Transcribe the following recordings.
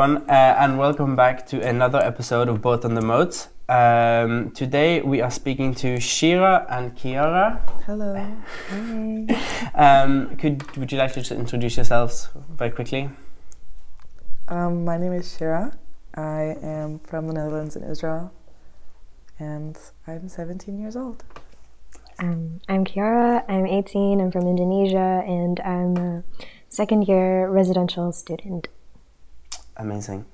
everyone, uh, and welcome back to another episode of Boat on the Moat. Um, today we are speaking to Shira and Kiara. Hello. Um, could would you like to just introduce yourselves very quickly? Um, my name is Shira. I am from the Netherlands in Israel, and I'm 17 years old. Um, I'm Kiara. I'm 18. I'm from Indonesia, and I'm a second year residential student. Amazing.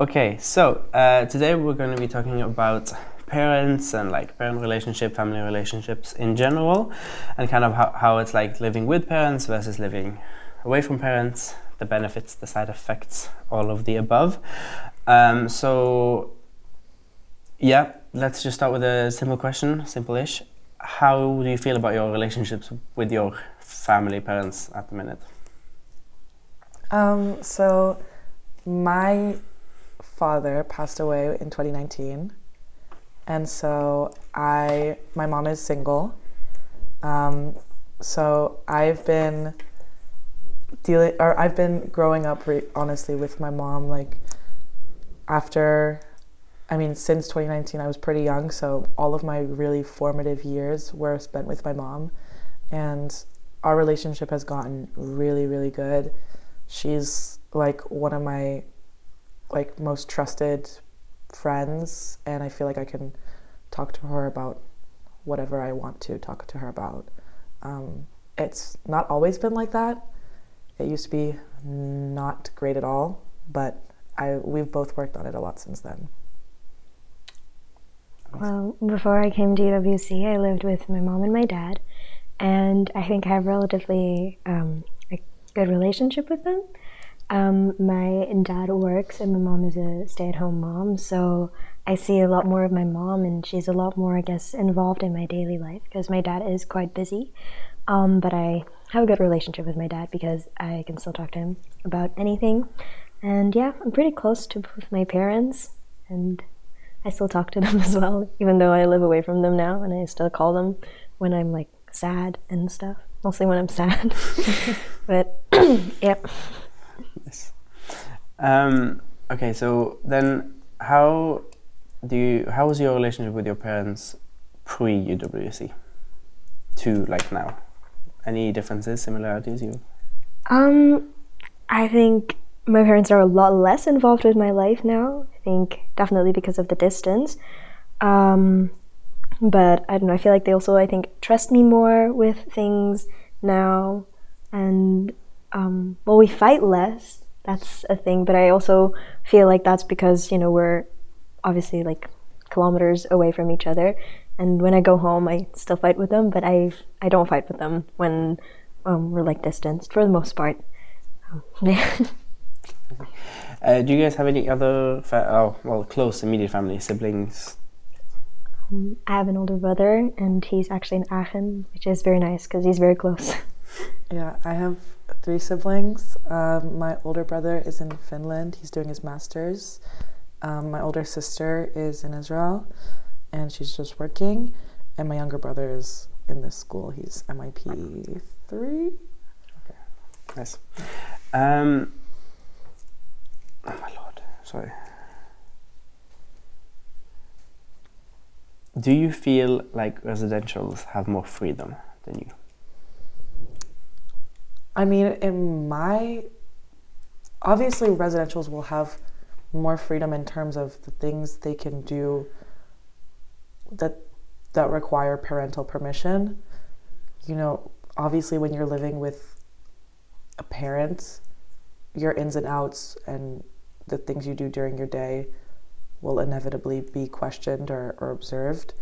Okay, so uh, today we're going to be talking about parents and like parent relationship, family relationships in general, and kind of how, how it's like living with parents versus living away from parents, the benefits, the side effects, all of the above. Um, so, yeah, let's just start with a simple question, simple-ish. How do you feel about your relationships with your family, parents at the minute? Um, so, my father passed away in 2019, and so I, my mom is single. Um, so I've been dealing, or I've been growing up re- honestly with my mom. Like after, I mean, since 2019, I was pretty young, so all of my really formative years were spent with my mom, and our relationship has gotten really, really good. She's like one of my like most trusted friends and I feel like I can talk to her about whatever I want to talk to her about. Um, it's not always been like that. It used to be not great at all, but I we've both worked on it a lot since then. Well, before I came to UWC, I lived with my mom and my dad, and I think I have relatively um, a good relationship with them. Um, my dad works, and my mom is a stay-at-home mom, so I see a lot more of my mom, and she's a lot more, I guess, involved in my daily life because my dad is quite busy. Um, but I have a good relationship with my dad because I can still talk to him about anything. And yeah, I'm pretty close to both my parents, and I still talk to them as well, even though I live away from them now, and I still call them when I'm like sad and stuff. Mostly when I'm sad. but yep. Um, okay, so then how do you how was your relationship with your parents pre UWC to like now? Any differences, similarities you Um, I think my parents are a lot less involved with my life now. I think definitely because of the distance. Um, but I don't know. I feel like they also, I think, trust me more with things now, and um, well, we fight less. That's a thing. But I also feel like that's because you know we're obviously like kilometers away from each other, and when I go home, I still fight with them, but I I don't fight with them when um, we're like distanced for the most part. Um, yeah. Uh, do you guys have any other fa- oh well close immediate family siblings? I have an older brother, and he's actually in Aachen, which is very nice because he's very close. Yeah, I have three siblings. Um, my older brother is in Finland. He's doing his master's. Um, my older sister is in Israel, and she's just working. And my younger brother is in this school. He's MYP three. Okay, Nice. Um, oh my lord, sorry. Do you feel like residentials have more freedom than you? I mean, in my obviously residentials will have more freedom in terms of the things they can do that that require parental permission. You know, obviously when you're living with a parent, your ins and outs and the things you do during your day will inevitably be questioned or, or observed.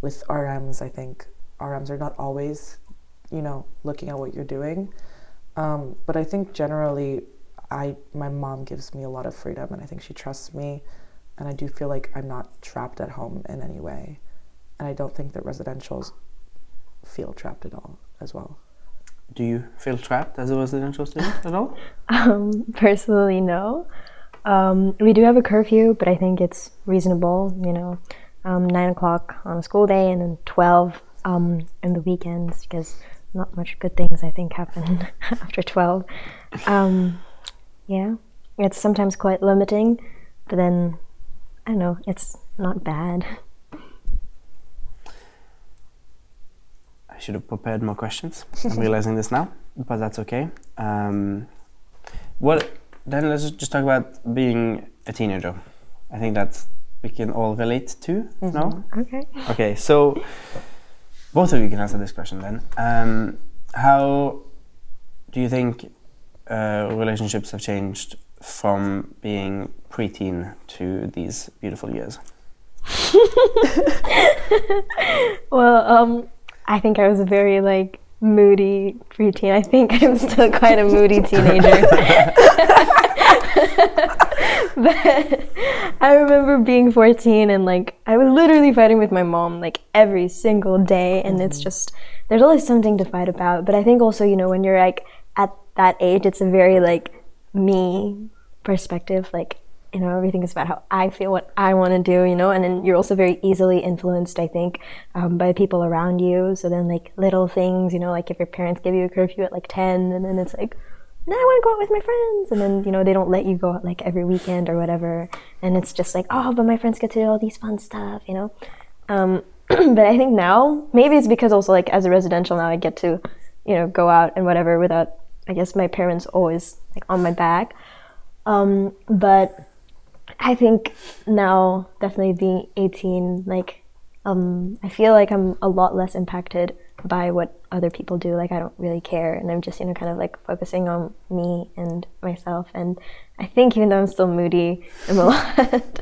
With RMs, I think RMs are not always, you know, looking at what you're doing. Um, but I think generally, I my mom gives me a lot of freedom, and I think she trusts me, and I do feel like I'm not trapped at home in any way, and I don't think that residentials feel trapped at all as well. Do you feel trapped as a residential student at all? Um, personally, no. Um, we do have a curfew, but I think it's reasonable. You know, um, nine o'clock on a school day and then twelve um, in the weekends because not much good things I think happen after twelve. Um, yeah, it's sometimes quite limiting, but then I don't know, it's not bad. I should have prepared more questions. I'm realizing this now, but that's okay. Um, what then? Let's just talk about being a teenager. I think that's we can all relate to. No. Okay. Okay, so both of you can answer this question then. Um, how do you think uh, relationships have changed from being preteen to these beautiful years? Well, um, I think I was a very like moody preteen. I think I'm still quite a moody teenager. but I remember being 14 and like I was literally fighting with my mom like every single day, and it's just there's always something to fight about. But I think also you know when you're like at that age, it's a very like me perspective, like you know everything is about how i feel what i want to do you know and then you're also very easily influenced i think um, by people around you so then like little things you know like if your parents give you a curfew at like 10 and then it's like no, I want to go out with my friends. And then, you know, they don't let you go out like every weekend or whatever. And it's just like, oh, but my friends get to do all these fun stuff, you know? Um, but I think now, maybe it's because also like as a residential now, I get to, you know, go out and whatever without, I guess, my parents always like on my back. Um, but I think now, definitely being 18, like, um, I feel like I'm a lot less impacted by what other people do. Like, I don't really care. And I'm just, you know, kind of like focusing on me and myself. And I think even though I'm still moody, I'm a lot,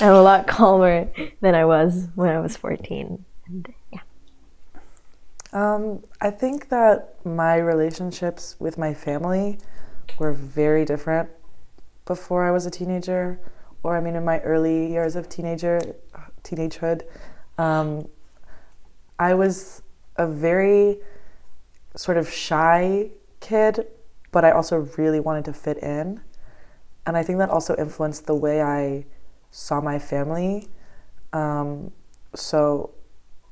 I'm a lot calmer than I was when I was 14. And yeah. Um, I think that my relationships with my family were very different before I was a teenager, or I mean, in my early years of teenager teenagehood. Um, I was a very sort of shy kid, but I also really wanted to fit in, and I think that also influenced the way I saw my family. Um, so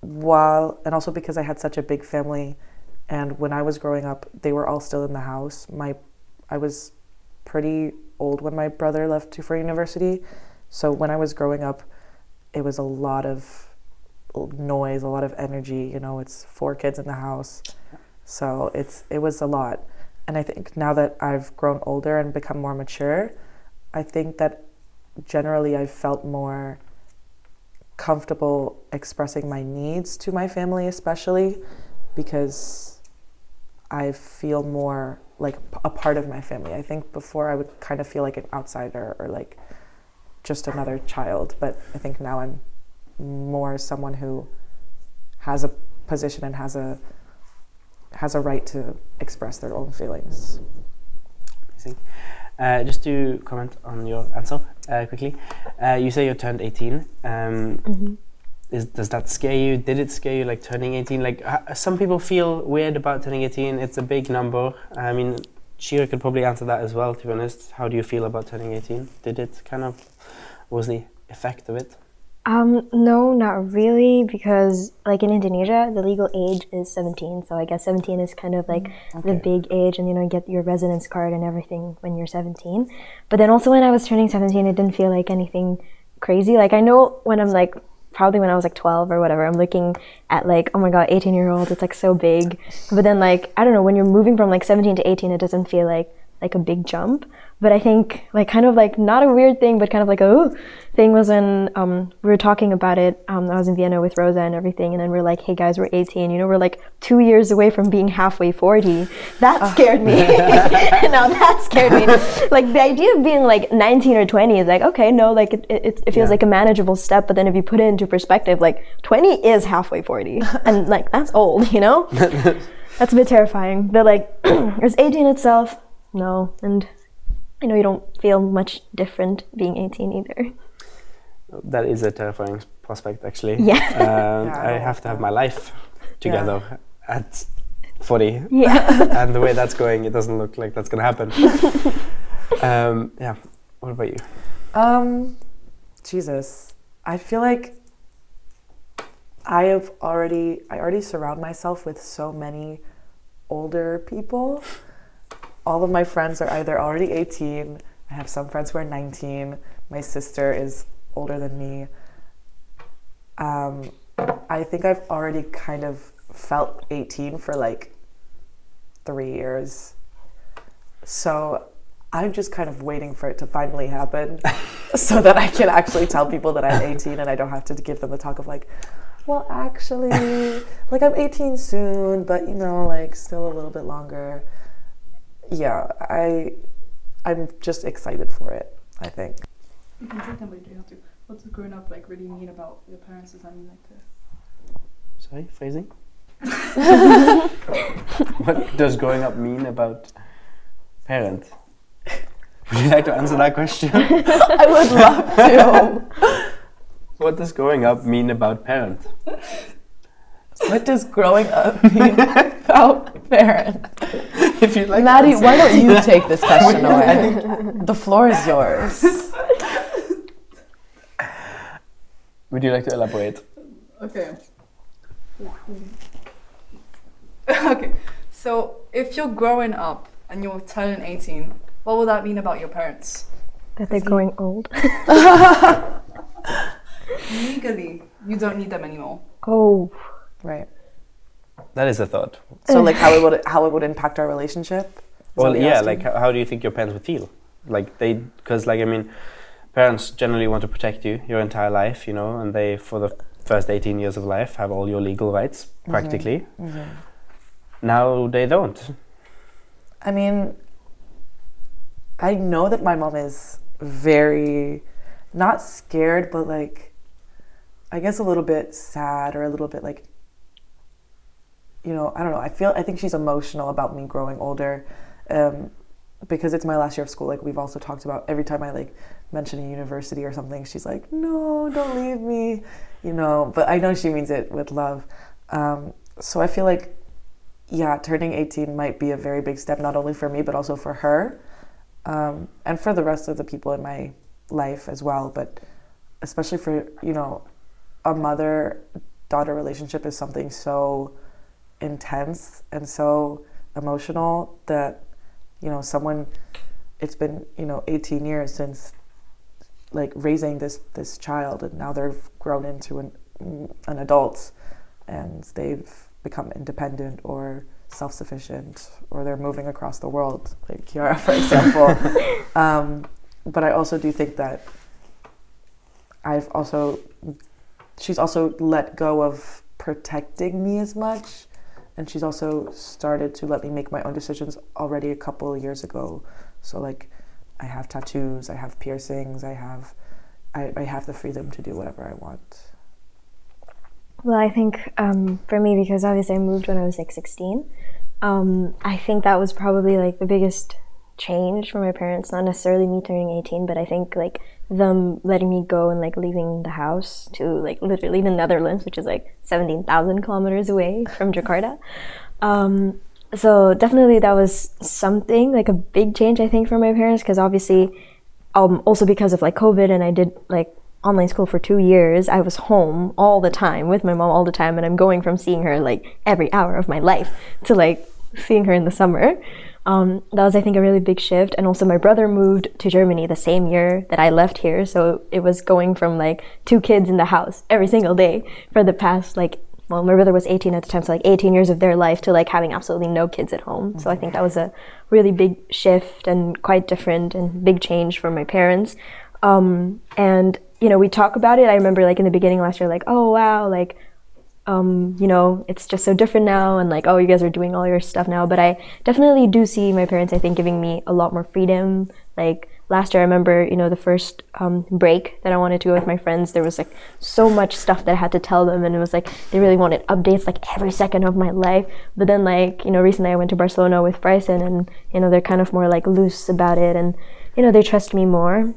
while and also because I had such a big family and when I was growing up they were all still in the house. My I was pretty old when my brother left to for university. So when I was growing up it was a lot of noise a lot of energy you know it's four kids in the house so it's it was a lot and I think now that I've grown older and become more mature I think that generally I felt more comfortable expressing my needs to my family, especially because I feel more like a part of my family. I think before I would kind of feel like an outsider or like just another child, but I think now I'm more someone who has a position and has a has a right to express their own feelings. Amazing. Uh, just to comment on your answer uh, quickly, uh, you say you turned 18. Um, is, does that scare you? Did it scare you, like turning 18? Like h- some people feel weird about turning 18. It's a big number. I mean, Shira could probably answer that as well. To be honest, how do you feel about turning 18? Did it kind of was the effect of it? Um, no, not really, because like in Indonesia, the legal age is 17. So I guess 17 is kind of like the big age, and you know, get your residence card and everything when you're 17. But then also when I was turning 17, it didn't feel like anything crazy. Like I know when I'm like probably when I was like 12 or whatever, I'm looking at like, oh my god, 18 year old, it's like so big. But then like I don't know, when you're moving from like 17 to 18, it doesn't feel like like a big jump. But I think like kind of like not a weird thing, but kind of like a ooh thing was when um, we were talking about it. Um, I was in Vienna with Rosa and everything, and then we're like, hey guys, we're 18. You know, we're like two years away from being halfway 40. That scared me. no, that scared me. like the idea of being like 19 or 20 is like okay, no, like it, it, it feels Yeah. like a manageable step. But then if you put it into perspective, like 20 is halfway 40, and like that's old. You know. That's a bit terrifying. But like, there's 18 itself, no, and I know you don't feel much different being 18 either. That is a terrifying prospect, actually. Yeah. Um, Yeah, I I have to have my life together at 40. Yeah. and the way that's going, it doesn't look like that's going to happen. um, yeah. What about you? Um, Jesus, I feel like I have already, I already surround myself with so many older people. All of my friends are either already 18 I have some friends who are 19. My sister is older than me. Um, I think I've already kind of felt 18 for like three years. So I'm just kind of waiting for it to finally happen so that I can actually tell people that I'm 18 and I don't have to give them the talk of like, well, actually, like I'm 18 soon, but you know, like still a little bit longer. Yeah, I I'm just excited for it, I think. You can take them, but you don't have to. What does growing up like really mean about your parents? Does that mean like the Sorry, phrasing. what does growing up mean about parents? Would you like to answer that question? I would love to. what does growing up mean about parents? what does growing up mean about parents? If you like, Maddie, why don't you take this question away? The floor is yours. Would you like to elaborate? Okay. okay. So if you're growing up and you're turning 18, what will that mean about your parents? That they're growing old. Legally, you don't need them anymore. Oh, Right. That is a thought. So like how it would how it would impact our relationship? Well, yeah, like how, how do you think your parents would feel? Like they, because like I mean, parents generally want to protect you your entire life, you know, and they for the first 18 years of life have all your legal rights mm-hmm. practically. Mm-hmm. Now they don't. I mean, I know that my mom is very not scared, but like, I guess a little bit sad or a little bit like, you know, I don't know. I feel, I think she's emotional about me growing older um, because it's my last year of school. Like, we've also talked about every time I like mention a university or something, she's like, no, don't leave me, you know, but I know she means it with love. Um, so I feel like yeah, turning 18 might be a very big step, not only for me, but also for her um, and for the rest of the people in my life as well. But especially for, you know, a mother daughter relationship is something so intense and so emotional that, you know, someone, it's been, you know, 18 years since like raising this this child and now they've grown into an, an adult and they've become independent or self-sufficient or they're moving across the world like Kiara for example. Um, but I also do think that I've also she's also let go of protecting me as much and she's also started to let me make my own decisions already a couple of years ago. So like I have tattoos I have piercings I have I, I have the freedom to do whatever I want. Well, I think um, for me, because obviously I moved when I was like 16, um, I think that was probably like the biggest change for my parents. Not necessarily me turning 18, but I think like them letting me go and like leaving the house to like literally the Netherlands, which is like 17,000 kilometers away from Jakarta. Um, so definitely that was something like a big change, I think, for my parents, because obviously um, also because of like COVID and I did like online school for two years, I was home all the time with my mom all the time, and I'm going from seeing her like every hour of my life to like seeing her in the summer. Um, that was, I think, a really big shift. And also, my brother moved to Germany the same year that I left here, so it was going from like two kids in the house every single day for the past like. Well, my brother was 18 at the time, so like 18 years of their life to like having absolutely no kids at home. So I think that was a really big shift and quite different and big change for my parents. Um, and you know, we talk about it. I remember like in the beginning last year, like, oh wow, like, um, you know, it's just so different now, and like, oh, you guys are doing all your stuff now. But I definitely do see my parents, I think, giving me a lot more freedom. Like last year, I remember, you know, the first um, break that I wanted to go with my friends, there was like so much stuff that I had to tell them, and it was like they really wanted updates like every second of my life. But then, like, you know, recently I went to Barcelona with Bryson, and you know, they're kind of more like loose about it, and you know, they trust me more.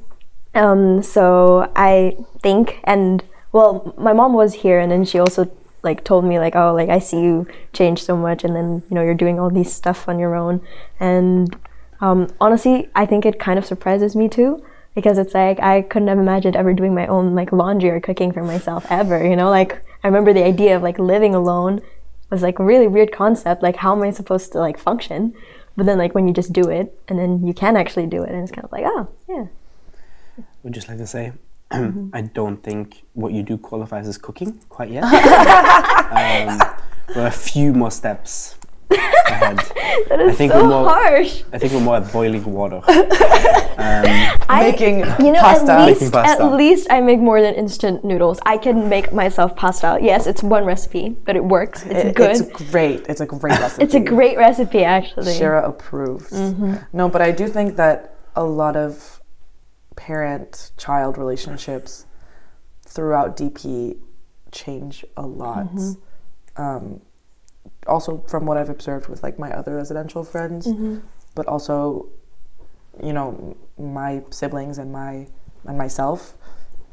Um, so I think, and well, my mom was here, and then she also like told me like, oh, like I see you change so much, and then you know you're doing all these stuff on your own. And um, honestly, I think it kind of surprises me too, because it's like I couldn't have imagined ever doing my own like laundry or cooking for myself ever. You know, like I remember the idea of like living alone was like a really weird concept. Like, how am I supposed to like function? But then like when you just do it and then you can actually do it and it's kind of like, oh, yeah. would just like to say Mm-hmm. I don't think what you do qualifies as cooking quite yet. um, we're a few more steps ahead. That is I think so we're more- harsh. I think we're more at boiling water. Um, Making you know, pasta. At least, Making pasta. at least I make more than instant noodles. I can make myself pasta. Yes, it's one recipe, but it works. It's It- good. It's great. It's a great recipe. It's a great recipe, actually. Shira approves. No, but I do think that a lot of parent child relationships throughout DP change a lot. Um, also, from what I've observed with like my other residential friends, but also, you know, my siblings and my and myself.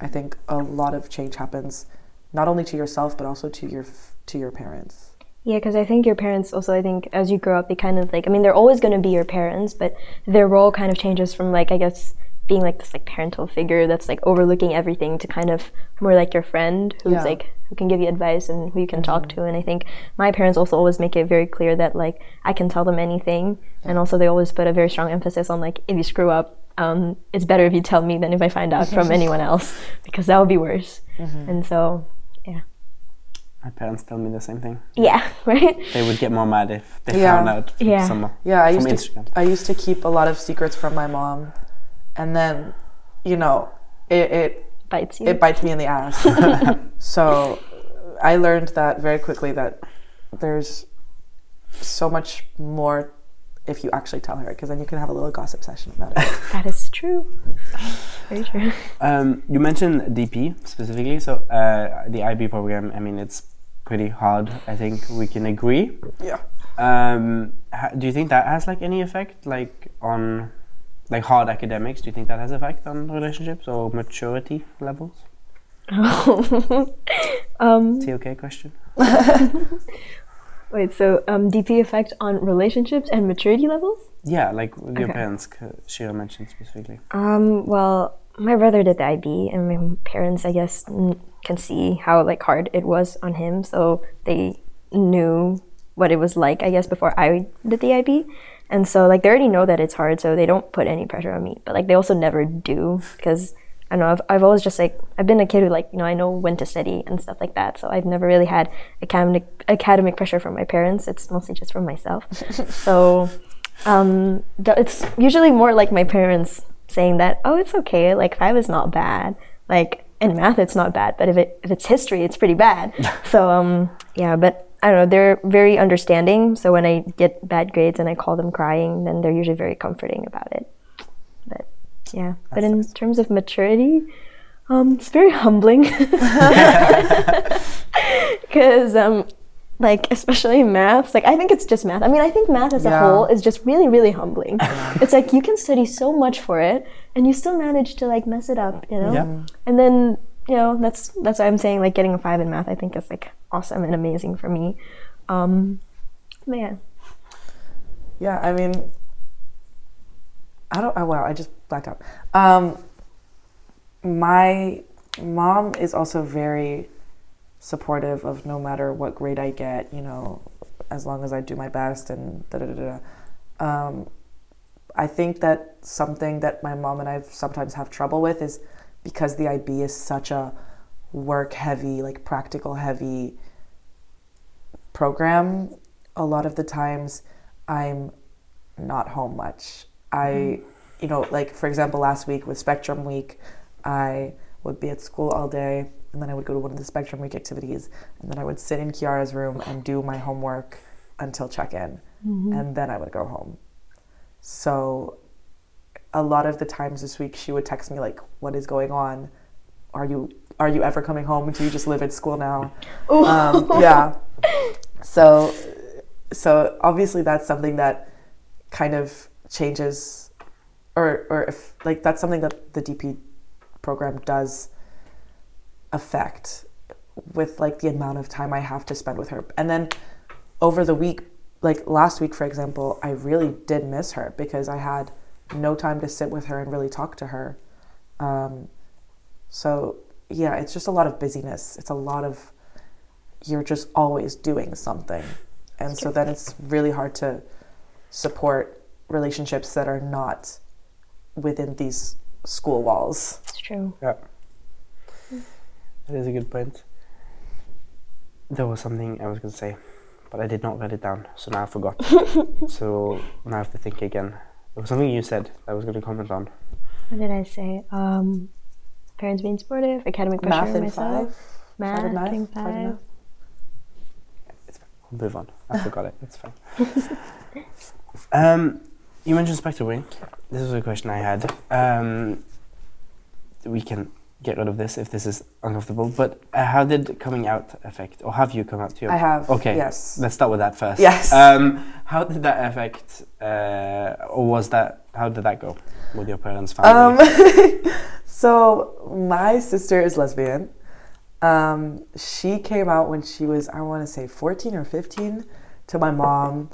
I think a lot of change happens not only to yourself but also to your to your parents. Yeah, because I think your parents also, I think as you grow up, they kind of like, I mean, they're always going to be your parents, but their role kind of changes from like, I guess, being like this like parental figure that's like overlooking everything to kind of more like your friend who's Yeah. like, who can give you advice and who you can talk to. And I think my parents also always make it very clear that like, I can tell them anything. And also, they always put a very strong emphasis on like, if you screw up, um, it's better if you tell me than if I find out from anyone else because that would be worse. And so, yeah my parents tell me the same thing. yeah, right? They would get more mad if they Yeah. found out from Yeah. someone. Yeah, I From used to Instagram. I used to keep a lot of secrets from my mom, and then, you know, it it, Bites you. it bites me in the ass. so, I learned that very quickly that there's so much more if you actually tell her, because then you can have a little gossip session about it. That is true. Very true. Um, you mentioned DP specifically, so uh, the IB program. I mean, it's pretty hard. I think we can agree. yeah. Um, ha- do you think that has like any effect, like on, like hard academics? Do you think that has effect on relationships or maturity levels? um, TOK question. wait, so um, DP effect on relationships and maturity levels? Yeah, like your Okay. parents, c- Shira mentioned specifically. Um, well, my brother did the IB, and my parents, I guess, n- can see how like hard it was on him, so they knew what it was like, I guess, before I did the IB. And so, like, they already know that it's hard, so they don't put any pressure on me. But, like, they also never do because I don't know, I've, I've always just, like, I've been a kid who, like, you know, I know when to study and stuff like that. So I've never really had academic, academic pressure from my parents. It's mostly just from myself. so um, it's usually more like my parents saying that, oh, it's okay, like, five is not bad. Like, in math, it's not bad, but if, it, if it's history, it's pretty bad. so, um, yeah, but I don't know, they're very understanding. So when I get bad grades and I call them crying, then they're usually very comforting about it. But yeah, but in terms of maturity, um, it's very humbling. Because, um, like, especially maths, like, I think it's just math. I mean, I think math as a whole is just really, really humbling. it's like you can study so much for it and you still manage to, like, mess it up, you know? Yeah. And then, you know, that's that's why I'm saying like getting a five in math I think is like awesome and amazing for me. Um but yeah. Yeah, I mean, I don't. Oh, wow, I just blacked out. Um, my mom is also very supportive of no matter what grade I get. You know, as long as I do my best and da da da da. Um, I think that something that my mom and I sometimes have trouble with is because the IB is such a work heavy, like practical heavy program. A lot of the times, I'm not home much. I, mm-hmm. you know, like for example, last week with Spectrum Week, I would be at school all day and then I would go to one of the Spectrum Week activities and then I would sit in Kiara's room and do my homework until check in mm-hmm. and then I would go home. So a lot of the times this week she would text me like, "What is going on? Are you are you ever coming home? Do you just live at school now?" Um, yeah. So so obviously that's something that kind of changes or or if like that's something that the DP program does affect with like the amount of time I have to spend with her. And then over the week, like last week for example, I really did miss her because I had no time to sit with her and really talk to her. Um, so yeah, it's just a lot of busyness. It's a lot of you're just always doing something. And so then it's really hard to support relationships that are not within these school walls. It's true. Yeah. That is a good point. There was something I was going to say, but I did not write it down, so now I forgot. so now I have to think again. There was something you said that I was going to comment on. What did I say? Um, parents being supportive, academic pressure Math on in myself. five. Math, Five and math, getting five and five. math. We'll move on. I forgot it. It's fine. um, you mentioned Spectrum Week. This is a question I had. Um, we can get rid of this if this is uncomfortable. But uh, how did coming out affect, or have you come out to your? I have. Okay. Yes. Let's start with that first. Yes. Um, how did that affect, uh, or was that? How did that go with your parents' family? Um, so my sister is lesbian. Um, she came out when she was, I want to say, 14 or 15 to my mom.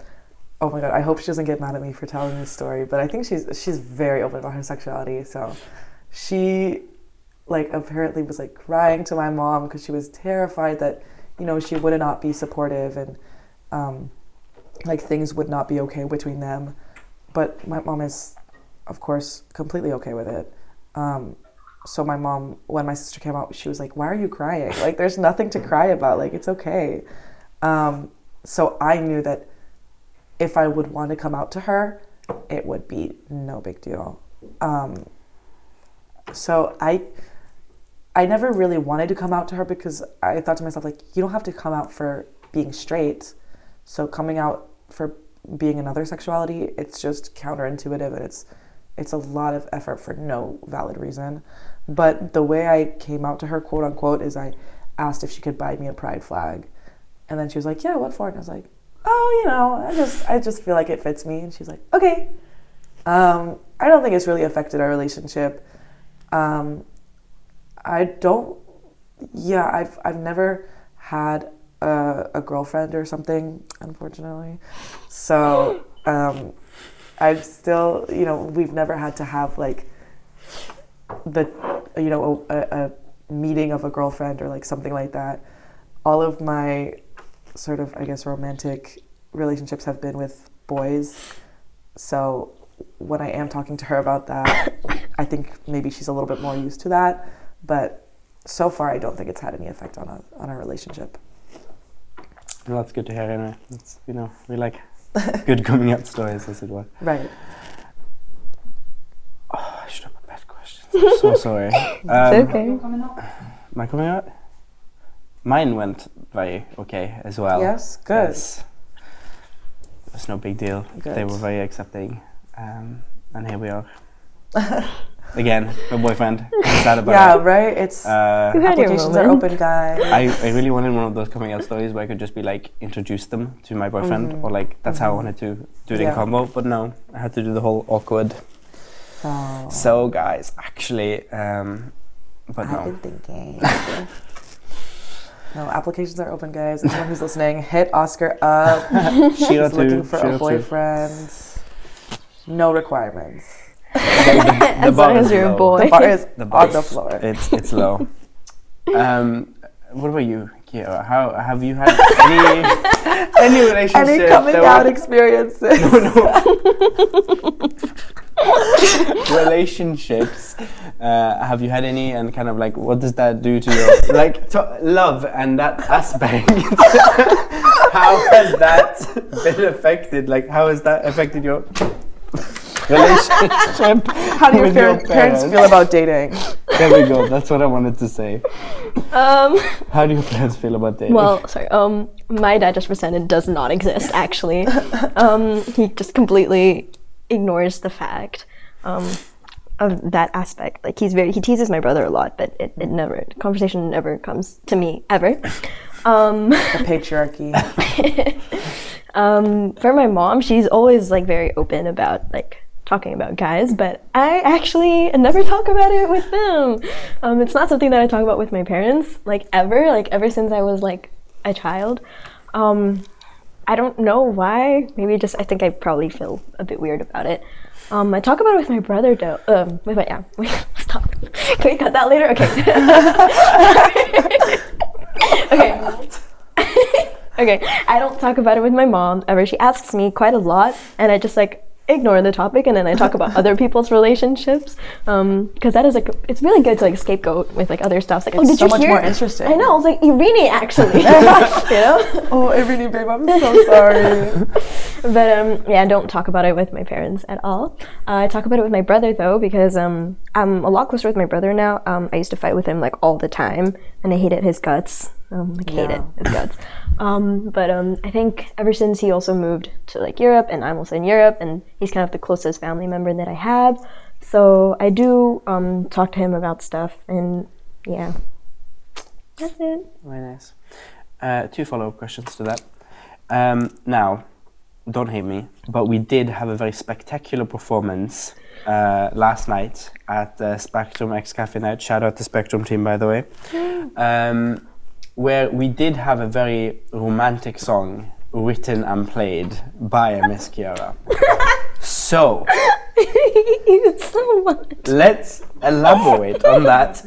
Oh my god, I hope she doesn't get mad at me for telling this story, but I think she's she's very open about her sexuality. So she like apparently was like crying to my mom because she was terrified that you know she would not be supportive and um, like things would not be okay between them. But my mom is, of course, completely okay with it. Um, so my mom, when my sister came out, she was like, "Why are you crying? Like, there's nothing to cry about. Like, it's okay." Um, so I knew that if I would want to come out to her, it would be no big deal. Um, so I, I never really wanted to come out to her because I thought to myself like, you don't have to come out for being straight. So coming out for being another sexuality, it's just counterintuitive and it's it's a lot of effort for no valid reason. But the way I came out to her, quote unquote, is I asked if she could buy me a pride flag. And then she was like, Yeah, what for? And I was like, Oh, you know, I just I just feel like it fits me. And she's like, Okay. Um, I don't think it's really affected our relationship. Um, I don't yeah, I've I've never had a, a girlfriend or something, unfortunately. So um, I've still, you know, we've never had to have like the, you know, a, a, meeting of a girlfriend or like something like that. All of my sort of, I guess, romantic relationships have been with boys. So when I am talking to her about that, I think maybe she's a little bit more used to that. But so far, I don't think it's had any effect on, a, on our relationship. Well, that's good to hear. Anyway, it's, you know, we like good coming out stories, as it were. Right. Oh, I should have prepared questions. I'm so sorry. It's Um, okay. You're coming up. My coming out? Mine went very okay as well. Yes, good. Yes. It was no big deal. Good. They were very accepting. Um, and here we are. Again, my boyfriend. I'm sad about Yeah, it. right? It's Uh, You had your applications are open, guys. I, I really wanted one of those coming out stories where I could just be like introduce them to my boyfriend or like that's how I wanted to do it in Mm-hmm. Combo but no I had to do the whole awkward So, so guys actually um but I've no been thinking. no, applications are open, guys. Anyone who's listening, hit Oscar up. Shira He's looking for Shira a too. boyfriend. No requirements. The As long as you're a boy. The bar is The bar on the floor. it's it's low um what about you Kiara how have you had any any relationship Any coming that out were- experiences? no, no. relationships uh, have you had any and kind of like what does that do to your like to love and that aspect how has that been affected like how has that affected your relationship How do your, with par- parents feel about dating? there we go that's what i wanted to say Um, how do your parents feel about dating well, sorry. Um, my dad just pretended does not exist. Actually, um, he just completely ignores the fact um, of that aspect. Like he's very he teases my brother a lot, but it, it never conversation never comes to me ever. Um, The patriarchy. um, for my mom, she's always like very open about like talking about guys, but I actually never talk about it with them. Um, it's not something that I talk about with my parents, like ever, like ever since I was like a child. Um, I don't know why. Maybe just I think I probably feel a bit weird about it. Um, I talk about it with my brother though. Um, with my yeah. Wait, stop. Can we cut that later? Okay. okay. okay. I don't talk about it with my mom ever. She asks me quite a lot, and I just like ignore the topic and then I talk about other people's relationships because that is like it's really good to like scapegoat with like other stuff. Like, oh, It's did so you much hear? more interesting. I know. I was like, Irene, actually, you know. Oh, Irene, babe, I'm so sorry. But um, yeah, I don't talk about it with my parents at all. Uh, I talk about it with my brother though because um, I'm a lot closer with my brother now. Um, I used to fight with him like all the time, and I hated his guts. Um, like hated Yeah. his guts. Um, but um, I think ever since he also moved to like Europe, and I'm also in Europe, and he's kind of the closest family member that I have. So I do um, talk to him about stuff, and yeah, that's it. Very nice. Uh, two follow-up questions to that. Um, now, don't hate me, but we did have a very spectacular performance uh, last night at the Spectrum X Cafe Night. Shout out to Spectrum team, by the way. Um, where we did have a very romantic song written and played by Miss Kiara. so you so much. let's elaborate on that.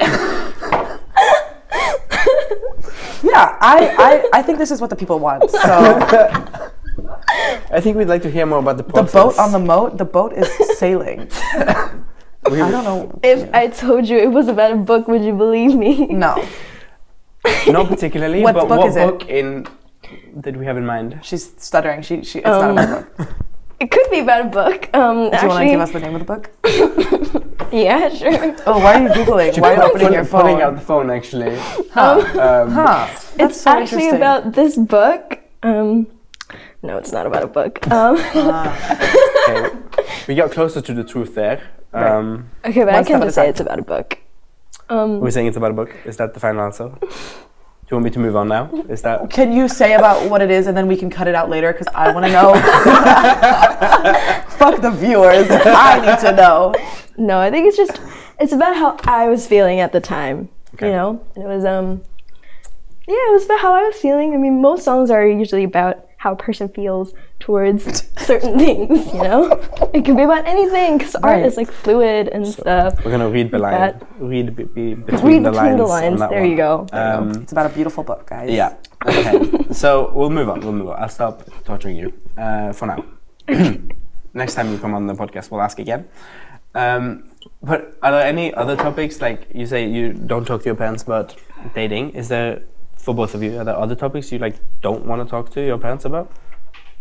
Yeah, I, I, I think this is what the people want. So I think we'd like to hear more about the boat. the boat on the moat, the boat is sailing. We- I don't know. If I told you it was about a book, would you believe me? No, Not particularly, What but book what is it? book in did we have in mind? she's stuttering. She, she. It's not Um, about book. It could be about a book. Um, Do you want to actually, give us the name of the book? yeah, sure. Oh, why are you googling? Why are you opening your phone? Pulling out the phone, actually. Huh? Um, huh. That's it's so actually interesting. about this book. Um, no, it's not about a book. Um, okay. We got closer to the truth there. Um, okay, but One I step can at a just say time. it's about a book. Um, we're saying it's about a book. Is that the final answer? Do you want me to move on now? Is that Can you say about what it is, and then we can cut it out later? Because I want to know. Fuck the viewers. I need to know. no, I think it's just it's about how I was feeling at the time. Okay. You know, and it was um, yeah, it was about how I was feeling. I mean, most songs are usually about how a person feels towards certain things. You know, it can be about anything because art is like fluid and stuff. we're gonna read the line? Read be, be, between Read the between lines. the on lines. There one. you go. You go. Um, It's about a beautiful book, guys. yeah. Okay. so we'll move on. We'll move on. I'll stop torturing you uh, for now. Next time you come on the podcast, we'll ask again. Um, but are there any other topics like you say you don't talk to your parents about dating? Is there for both of you? Are there other topics you like don't want to talk to your parents about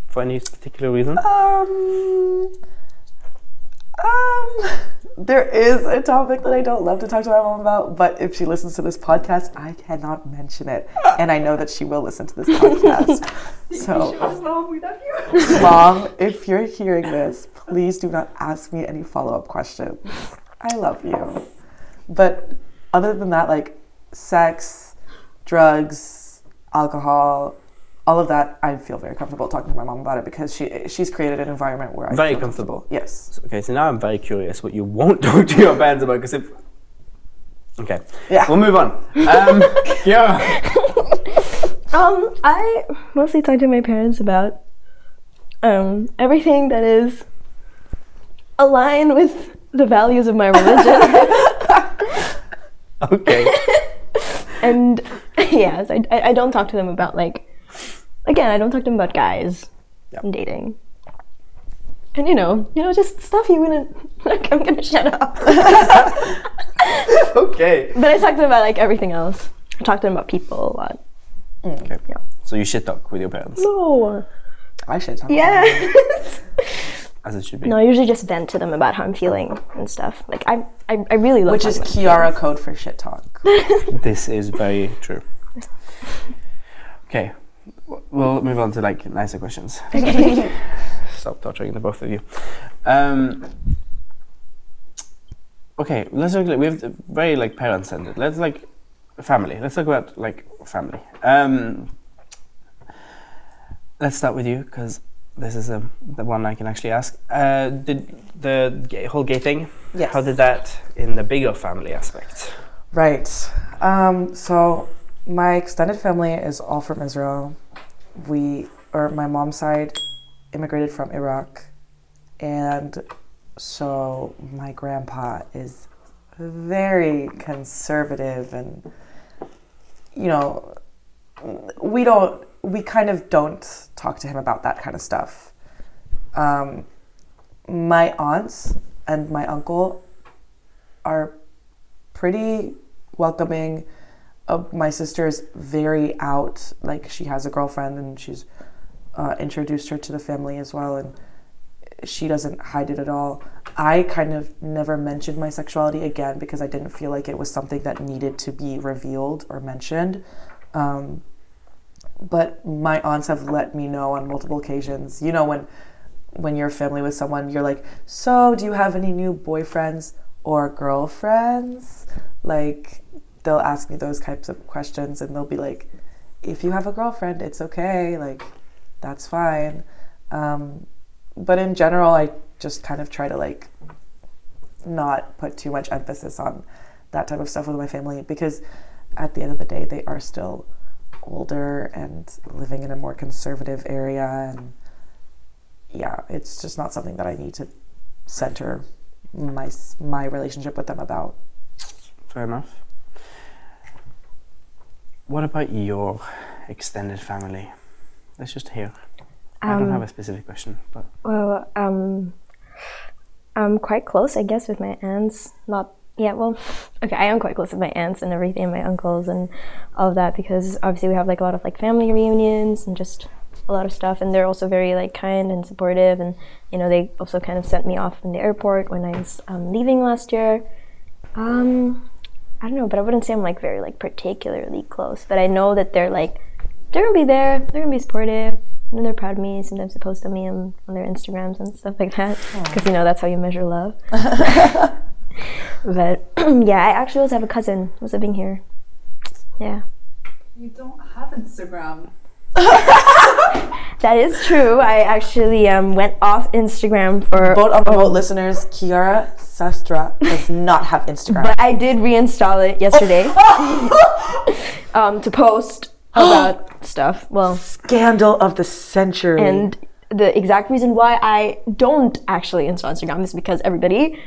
for any particular reason? Um, um, there is a topic that I don't love to talk to my mom about, but if she listens to this podcast, I cannot mention it, and I know that she will listen to this podcast. so, mom, if you're hearing this, please do not ask me any follow-up questions. I love you, but other than that, like sex, drugs, alcohol. All of that, I feel very comfortable talking to my mom about it because she she's created an environment where I Very feel comfortable. Yes. Okay, so now I'm very curious what you won't talk to your parents about because if. Okay. Yeah. We'll move on. Um, yeah. Um, I mostly talk to my parents about um everything that is aligned with the values of my religion. Okay. and yes, I, I don't talk to them about like again, I don't talk to them about guys Yeah. and dating. And you know, you know, just stuff you wouldn't like I'm gonna shut up. okay. but I talk to them about like everything else. I talk to them about people a lot. Mm, okay. Yeah. So you shit talk with your parents, No. I should talk. Yeah. as it should be. no, I usually just vent to them about how I'm feeling and stuff. Like I I, I really love Which is Kiara code for shit talk. This is very true. Okay. We'll move on to like nicer questions. Stop torturing the both of you. Um, okay, let's look. Like, we have very like parent centered. Let's like family. Let's talk about like family. Um, let's start with you because this is um, the one I can actually ask. Uh, did the gay, whole gay thing? Yes. How did that in the bigger family aspect? Right. Um, so my extended family is all from Israel. We, or my mom's side, immigrated from Iraq, and so my grandpa is very conservative, and you know, we don't, we kind of don't talk to him about that kind of stuff. Um, my aunts and my uncle are pretty welcoming. Uh, my sister is very out, like she has a girlfriend and she's uh, introduced her to the family as well, and she doesn't hide it at all. I kind of never mentioned my sexuality again because I didn't feel like it was something that needed to be revealed or mentioned. Um, but my aunts have let me know on multiple occasions. You know when when you're family with someone, you're like, "So, do you have any new boyfriends or girlfriends?" Like they'll ask me those types of questions and they'll be like, "If you have a girlfriend, it's okay. Like that's fine." Um, but in general, I just kind of try to like not put too much emphasis on that type of stuff with my family because at the end of the day, they are still older and living in a more conservative area and yeah, it's just not something that I need to center my my relationship with them about. Fair enough. What about your extended family? Let's just hear. I don't Um, have a specific question, but Well, um, I'm quite close, I guess, with my aunts. Not yeah, well, okay, I am quite close with my aunts and everything, and my uncles and all of that because obviously we have like a lot of like family reunions and just a lot of stuff, and they're also very like kind and supportive, and you know they also kind of sent me off in the airport when I was um, leaving last year. Um, I don't know, but I wouldn't say I'm like very like particularly close, but I know that they're like they're gonna be there, they're gonna be supportive, and they're proud of me. Sometimes they post on me on, on their Instagrams and stuff like that, because you know that's how you measure love. but yeah, I actually also have a cousin who's living here. Yeah, You don't have Instagram. that is true. I actually um, went off Instagram for, Both the vote, listeners. Kiara Sastra does not have Instagram. but I did reinstall it yesterday um, to post about stuff. Well, Scandal of the century. And the exact reason why I don't actually install Instagram is because everybody,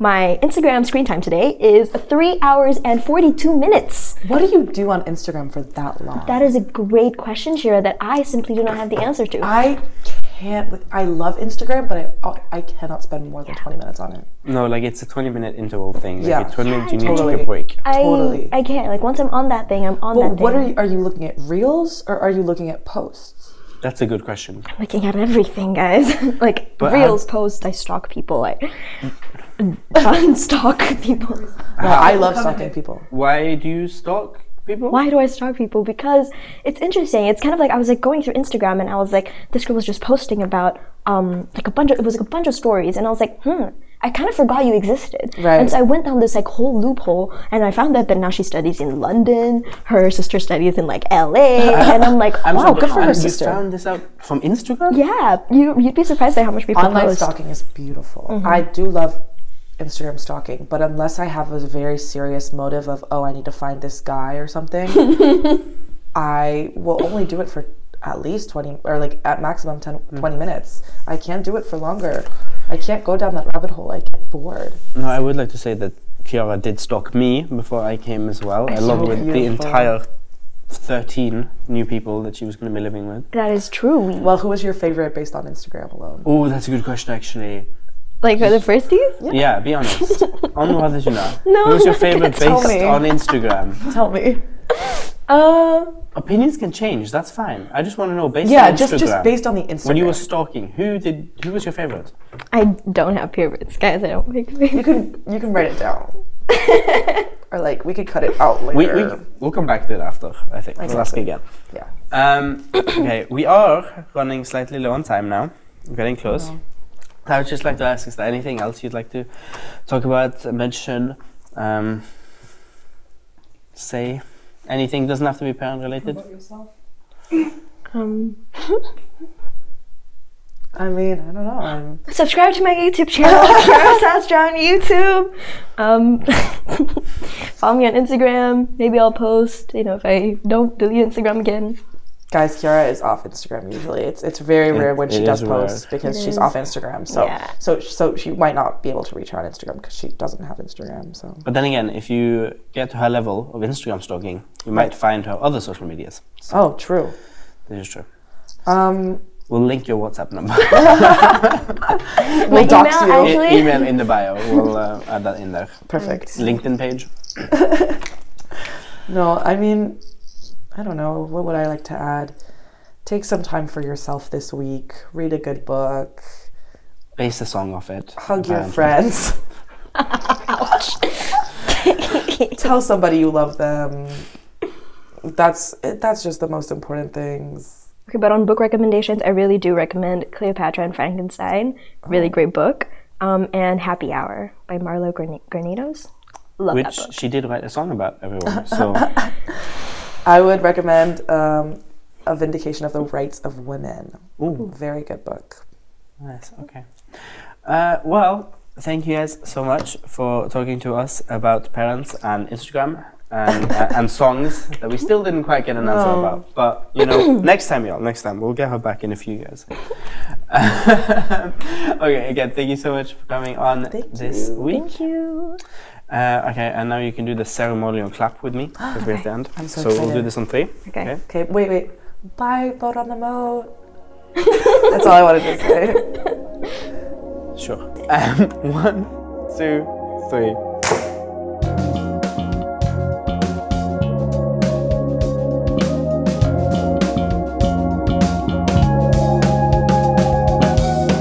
my Instagram screen time today is three hours and 42 minutes. what do you do on Instagram for that long? That is a great question, Shira, that I simply do not have the answer to. I can't. I love Instagram, but I oh, I cannot spend more than twenty minutes on it. no, like it's a 20 minute interval thing. Like Yeah. it's 20 minutes, you need totally. to take a break. I, totally. I can't. Like, once I'm on that thing, I'm on But that thing. what are you? Are you looking at reels or are you looking at posts? That's a good question. I'm looking at everything, guys. like, But reels, posts, I stalk people. I unstalk people. No, I love stalking people. Why do you stalk people? why do I stalk people? Because it's interesting. It's kind of like I was like going through Instagram and I was like, this girl was just posting about um like a bunch of it was like a bunch of stories and I was like, hmm, I kind of forgot you existed. Right. And so I went down this like whole loophole and I found out that now she studies in London, her sister studies in like LA, and I'm like, I'm wow, so- good for her and sister. You found this out from Instagram? yeah, you you'd be surprised by how much people Online post. stalking is beautiful. Mm-hmm. I do love Instagram stalking, but unless I have a very serious motive of oh I need to find this guy or something, I will only do it for at least 20 or like at maximum 10 Mm. 20 minutes. I can't do it for longer. I can't go down that rabbit hole. I get bored. No, I would like to say that Kiara did stalk me before I came as well, along with the entire 13 new people that she was going to be living with. That is true. Well, who was your favorite based on Instagram alone? Oh, that's a good question, actually. Like for the firsties? Yeah, be honest. On what did you know? No, Who's your I'm favorite tell based me. on Instagram? Tell me. Um, Opinions can change. That's fine. I just want to know based Yeah, on just Instagram. just based on the Instagram. when you were stalking, who did? Who was your favorite? I don't have favorites, guys. I don't make you favorites. can you can write it down. or like we could cut it out later. We, we we'll come back to it after. I think we'll ask Exactly. again. yeah. Um, okay, we are running slightly low on time now. We're getting close. I would just like to ask: Is there anything else you'd like to talk about, mention, um, say? Anything doesn't have to be parent related. yourself? Um, I mean, I don't know. I'm, subscribe to my YouTube channel, Kiara Sastra on YouTube. Um, follow me on Instagram. Maybe I'll post. You know, if I don't delete Instagram again. Guys, Kiara is off Instagram usually. It's it's very rare when she does post because It she's is. off Instagram. So Yeah. so so she might not be able to reach her on Instagram because she doesn't have Instagram. So But then again, if you get to her level of Instagram stalking, you might find her other social medias. oh, true. This is true. Um, We'll link your WhatsApp number. We'll My dox email, you. E- email in the bio. We'll uh, add that in there. Perfect. LinkedIn page. No, I mean, I don't know. What would I like to add? Take some time for yourself this week. Read a good book. Base a song off it. Hug your apparently. friends. Tell somebody you love them. That's that's just the most important things. Okay, but on book recommendations, I really do recommend Cleopatra and Frankenstein. Really great book. Um, and Happy Hour by Marlowe Gran- Granados. Love Which that book. she did write a song about everyone. So I would recommend um, a vindication of the rights of women. Ooh. Very good book. nice. Okay. Uh, well, thank you guys so much for talking to us about parents and Instagram and uh, and songs that we still didn't quite get an answer No. about. But you know, next time, y'all. Next time, we'll get her back in a few years. okay. Again, thank you so much for coming on Thank this you. week. Thank you. Uh, okay, and now you can do the ceremonial clap with me because we're at the end. I'm so we'll do this on three. Okay. Okay, wait, wait. Bye, boat on the moat. That's all I wanted to say. Sure. Um, one, two, three.